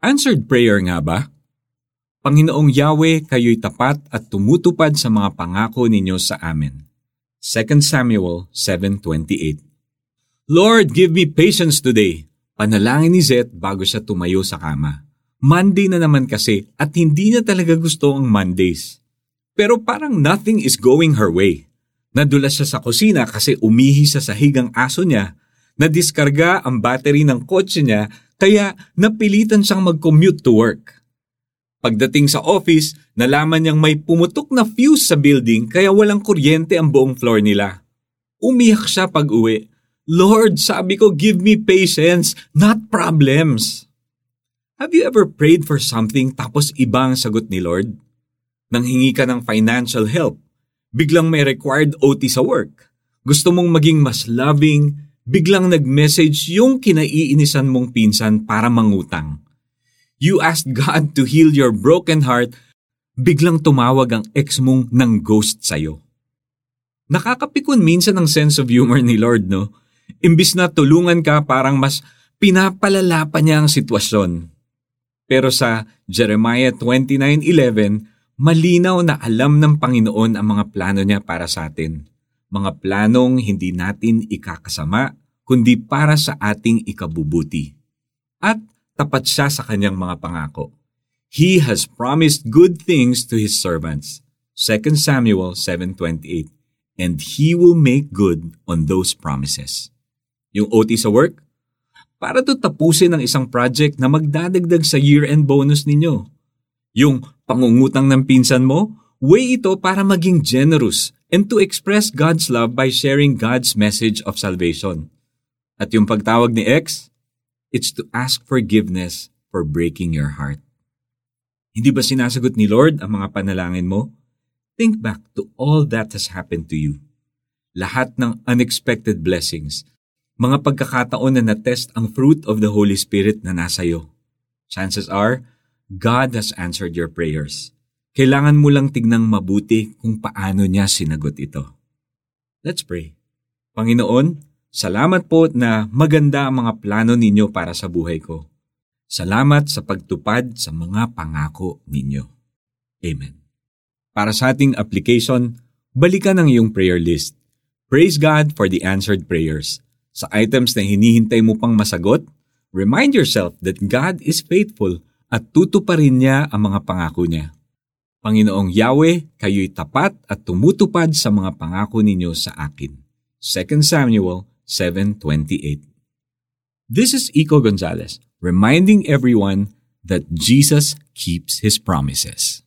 Answered prayer nga ba? Panginoong Yahweh, kayo'y tapat at tumutupad sa mga pangako ninyo sa amin. 2 Samuel 7.28 Lord, give me patience today. Panalangin ni Zet bago siya tumayo sa kama. Monday na naman kasi at hindi niya talaga gusto ang Mondays. Pero parang nothing is going her way. Nadulas siya sa kusina kasi umihi sa sahig ang aso niya, nadiskarga ang battery ng kotse niya kaya napilitan siyang mag-commute to work. Pagdating sa office, nalaman niyang may pumutok na fuse sa building kaya walang kuryente ang buong floor nila. Umiyak siya pag uwi. Lord, sabi ko give me patience, not problems. Have you ever prayed for something tapos iba ang sagot ni Lord? Nang hingi ka ng financial help, biglang may required OT sa work. Gusto mong maging mas loving, biglang nag-message yung kinaiinisan mong pinsan para mangutang. You asked God to heal your broken heart, biglang tumawag ang ex mong ng ghost sa'yo. Nakakapikon minsan ang sense of humor ni Lord, no? Imbis na tulungan ka, parang mas pinapalala pa niya ang sitwasyon. Pero sa Jeremiah 29.11, malinaw na alam ng Panginoon ang mga plano niya para sa atin. Mga planong hindi natin ikakasama, kundi para sa ating ikabubuti. At tapat siya sa kanyang mga pangako. He has promised good things to His servants. 2 Samuel 7.28 And He will make good on those promises. Yung OT sa work, para to tapusin ang isang project na magdadagdag sa year-end bonus ninyo. Yung pangungutang ng pinsan mo, way ito para maging generous and to express God's love by sharing God's message of salvation. At yung pagtawag ni X, it's to ask forgiveness for breaking your heart. Hindi ba sinasagot ni Lord ang mga panalangin mo? Think back to all that has happened to you. Lahat ng unexpected blessings mga pagkakataon na natest ang fruit of the Holy Spirit na nasa iyo. Chances are, God has answered your prayers. Kailangan mo lang tignang mabuti kung paano niya sinagot ito. Let's pray. Panginoon, salamat po na maganda ang mga plano ninyo para sa buhay ko. Salamat sa pagtupad sa mga pangako ninyo. Amen. Para sa ating application, balikan ang iyong prayer list. Praise God for the answered prayers sa items na hinihintay mo pang masagot, remind yourself that God is faithful at tutuparin niya ang mga pangako niya. Panginoong Yahweh, kayo'y tapat at tumutupad sa mga pangako ninyo sa akin. 2 Samuel 7.28 This is Iko Gonzalez, reminding everyone that Jesus keeps His promises.